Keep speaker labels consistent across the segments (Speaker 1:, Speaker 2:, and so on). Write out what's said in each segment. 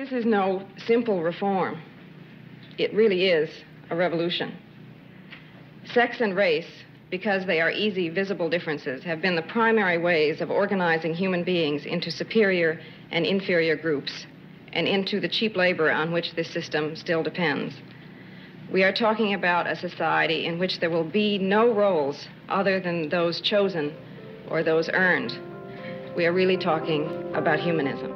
Speaker 1: This is no simple reform. It really is a revolution. Sex and race, because they are easy, visible differences, have been the primary ways of organizing human beings into superior and inferior groups and into the cheap labor on which this system still depends. We are talking about a society in which there will be no roles other than those chosen or those earned. We are really talking about humanism.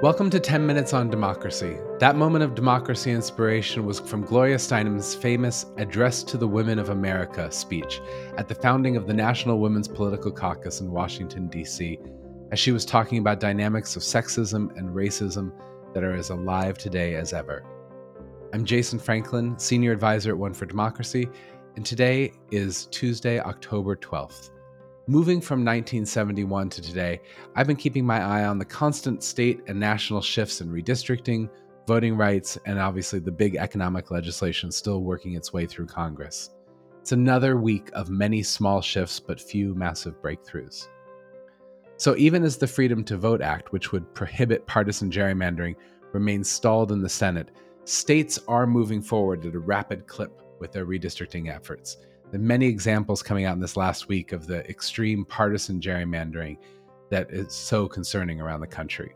Speaker 2: Welcome to 10 Minutes on Democracy. That moment of democracy inspiration was from Gloria Steinem's famous Address to the Women of America speech at the founding of the National Women's Political Caucus in Washington, D.C., as she was talking about dynamics of sexism and racism that are as alive today as ever. I'm Jason Franklin, Senior Advisor at One for Democracy, and today is Tuesday, October 12th. Moving from 1971 to today, I've been keeping my eye on the constant state and national shifts in redistricting, voting rights, and obviously the big economic legislation still working its way through Congress. It's another week of many small shifts, but few massive breakthroughs. So, even as the Freedom to Vote Act, which would prohibit partisan gerrymandering, remains stalled in the Senate, states are moving forward at a rapid clip with their redistricting efforts. Are many examples coming out in this last week of the extreme partisan gerrymandering that is so concerning around the country.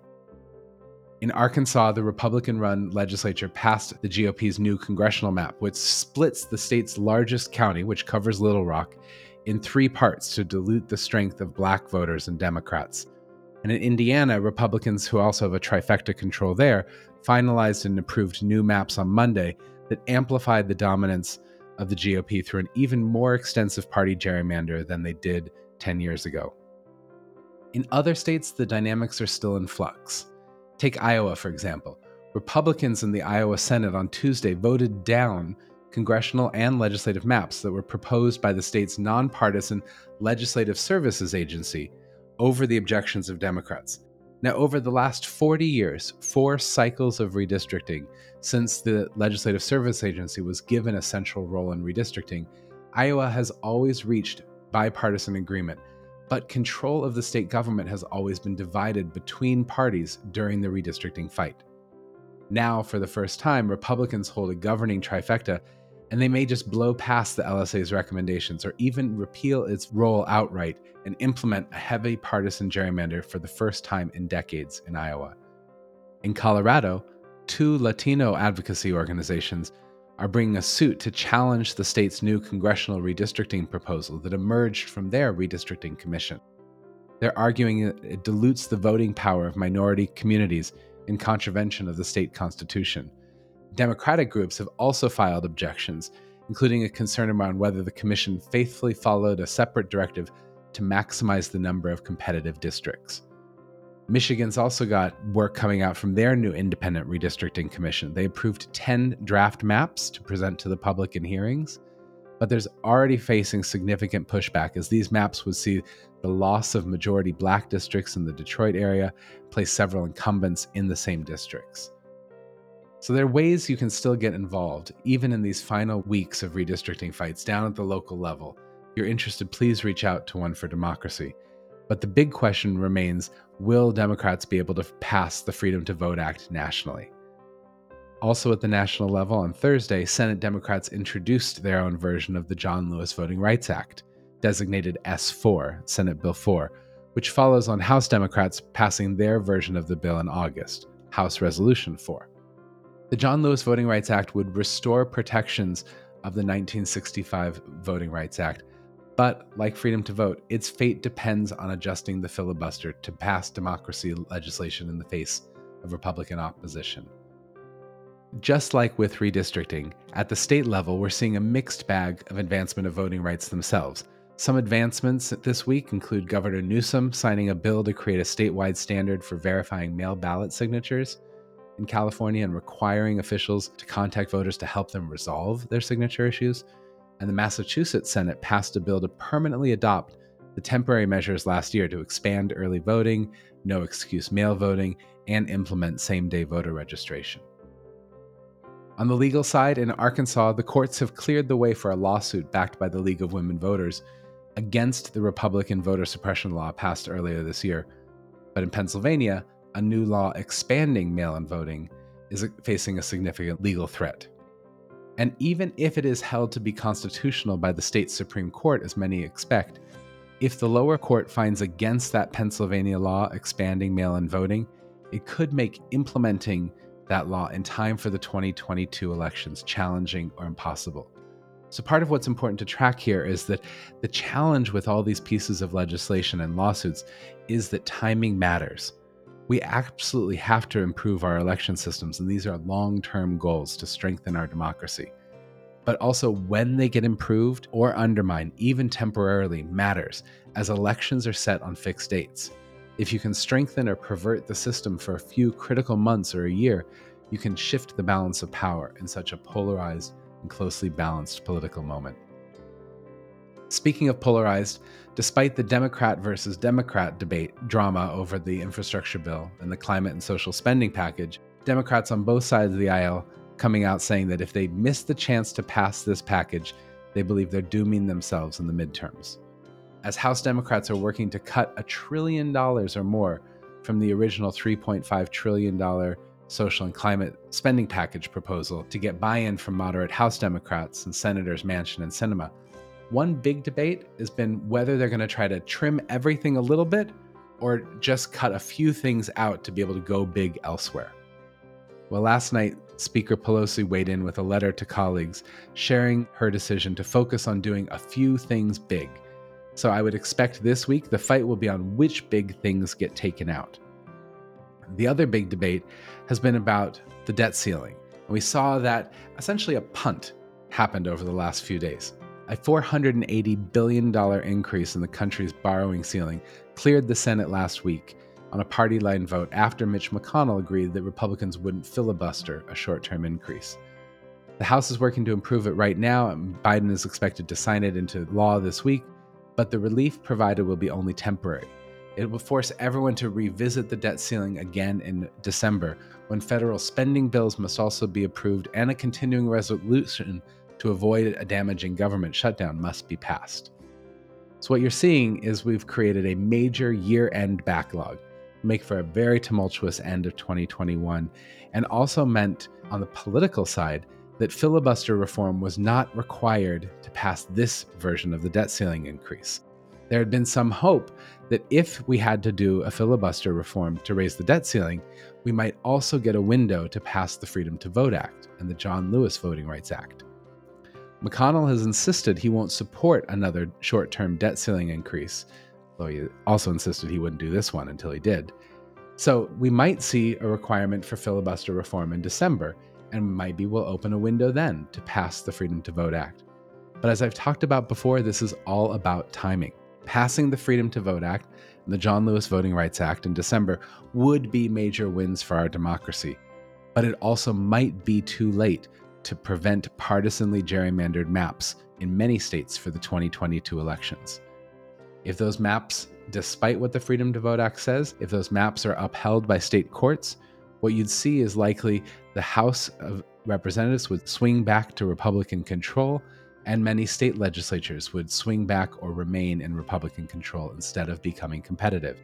Speaker 2: In Arkansas, the Republican run legislature passed the GOP's new congressional map, which splits the state's largest county, which covers Little Rock, in three parts to dilute the strength of black voters and Democrats. And in Indiana, Republicans, who also have a trifecta control there, finalized and approved new maps on Monday that amplified the dominance of the GOP through an even more extensive party gerrymander than they did 10 years ago. In other states, the dynamics are still in flux. Take Iowa, for example. Republicans in the Iowa Senate on Tuesday voted down congressional and legislative maps that were proposed by the state's nonpartisan Legislative Services Agency over the objections of Democrats. Now, over the last 40 years, four cycles of redistricting, since the Legislative Service Agency was given a central role in redistricting, Iowa has always reached bipartisan agreement, but control of the state government has always been divided between parties during the redistricting fight. Now, for the first time, Republicans hold a governing trifecta and they may just blow past the LSA's recommendations or even repeal its role outright and implement a heavy partisan gerrymander for the first time in decades in Iowa. In Colorado, two Latino advocacy organizations are bringing a suit to challenge the state's new congressional redistricting proposal that emerged from their redistricting commission. They're arguing it dilutes the voting power of minority communities in contravention of the state constitution Democratic groups have also filed objections, including a concern around whether the Commission faithfully followed a separate directive to maximize the number of competitive districts. Michigan's also got work coming out from their new independent redistricting commission. They approved 10 draft maps to present to the public in hearings, but there's already facing significant pushback as these maps would see the loss of majority black districts in the Detroit area place several incumbents in the same districts. So there are ways you can still get involved, even in these final weeks of redistricting fights down at the local level. If you're interested, please reach out to One for Democracy. But the big question remains will Democrats be able to pass the Freedom to Vote Act nationally? Also, at the national level on Thursday, Senate Democrats introduced their own version of the John Lewis Voting Rights Act, designated S4, Senate Bill 4, which follows on House Democrats passing their version of the bill in August, House Resolution 4. The John Lewis Voting Rights Act would restore protections of the 1965 Voting Rights Act, but like freedom to vote, its fate depends on adjusting the filibuster to pass democracy legislation in the face of Republican opposition. Just like with redistricting, at the state level, we're seeing a mixed bag of advancement of voting rights themselves. Some advancements this week include Governor Newsom signing a bill to create a statewide standard for verifying mail ballot signatures in California and requiring officials to contact voters to help them resolve their signature issues. And the Massachusetts Senate passed a bill to permanently adopt the temporary measures last year to expand early voting, no excuse mail voting, and implement same day voter registration. On the legal side, in Arkansas, the courts have cleared the way for a lawsuit backed by the League of Women Voters against the Republican voter suppression law passed earlier this year. But in Pennsylvania, a new law expanding mail in voting is facing a significant legal threat. And even if it is held to be constitutional by the state Supreme Court, as many expect, if the lower court finds against that Pennsylvania law expanding mail in voting, it could make implementing that law in time for the 2022 elections challenging or impossible. So, part of what's important to track here is that the challenge with all these pieces of legislation and lawsuits is that timing matters. We absolutely have to improve our election systems, and these are long term goals to strengthen our democracy. But also, when they get improved or undermined, even temporarily, matters, as elections are set on fixed dates. If you can strengthen or pervert the system for a few critical months or a year, you can shift the balance of power in such a polarized and closely balanced political moment. Speaking of polarized, despite the Democrat versus Democrat debate drama over the infrastructure bill and the climate and social spending package, Democrats on both sides of the aisle coming out saying that if they miss the chance to pass this package, they believe they're dooming themselves in the midterms. As House Democrats are working to cut a trillion dollars or more from the original $3.5 trillion social and climate spending package proposal to get buy in from moderate House Democrats and Senators Manchin and Sinema, one big debate has been whether they're going to try to trim everything a little bit or just cut a few things out to be able to go big elsewhere. Well, last night, Speaker Pelosi weighed in with a letter to colleagues sharing her decision to focus on doing a few things big. So I would expect this week the fight will be on which big things get taken out. The other big debate has been about the debt ceiling. And we saw that essentially a punt happened over the last few days. A $480 billion increase in the country's borrowing ceiling cleared the Senate last week on a party line vote after Mitch McConnell agreed that Republicans wouldn't filibuster a short term increase. The House is working to improve it right now, and Biden is expected to sign it into law this week, but the relief provided will be only temporary. It will force everyone to revisit the debt ceiling again in December, when federal spending bills must also be approved and a continuing resolution to avoid a damaging government shutdown must be passed. So, what you're seeing is we've created a major year end backlog, make for a very tumultuous end of 2021, and also meant on the political side that filibuster reform was not required to pass this version of the debt ceiling increase. There had been some hope that if we had to do a filibuster reform to raise the debt ceiling, we might also get a window to pass the Freedom to Vote Act and the John Lewis Voting Rights Act. McConnell has insisted he won't support another short term debt ceiling increase, though he also insisted he wouldn't do this one until he did. So we might see a requirement for filibuster reform in December, and maybe we'll open a window then to pass the Freedom to Vote Act. But as I've talked about before, this is all about timing. Passing the Freedom to Vote Act and the John Lewis Voting Rights Act in December would be major wins for our democracy. But it also might be too late to prevent partisanly gerrymandered maps in many states for the 2022 elections. If those maps, despite what the Freedom to Vote Act says, if those maps are upheld by state courts, what you'd see is likely the House of Representatives would swing back to Republican control, and many state legislatures would swing back or remain in Republican control instead of becoming competitive.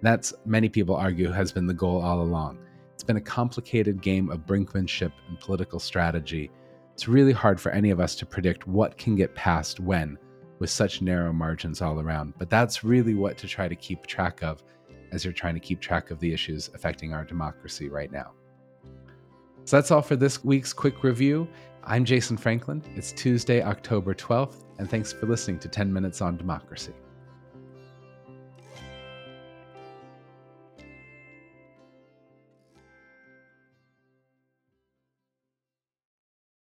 Speaker 2: That's, many people argue, has been the goal all along it's been a complicated game of brinkmanship and political strategy. It's really hard for any of us to predict what can get passed when, with such narrow margins all around. But that's really what to try to keep track of as you're trying to keep track of the issues affecting our democracy right now. So that's all for this week's quick review. I'm Jason Franklin. It's Tuesday, October 12th, and thanks for listening to 10 Minutes on Democracy.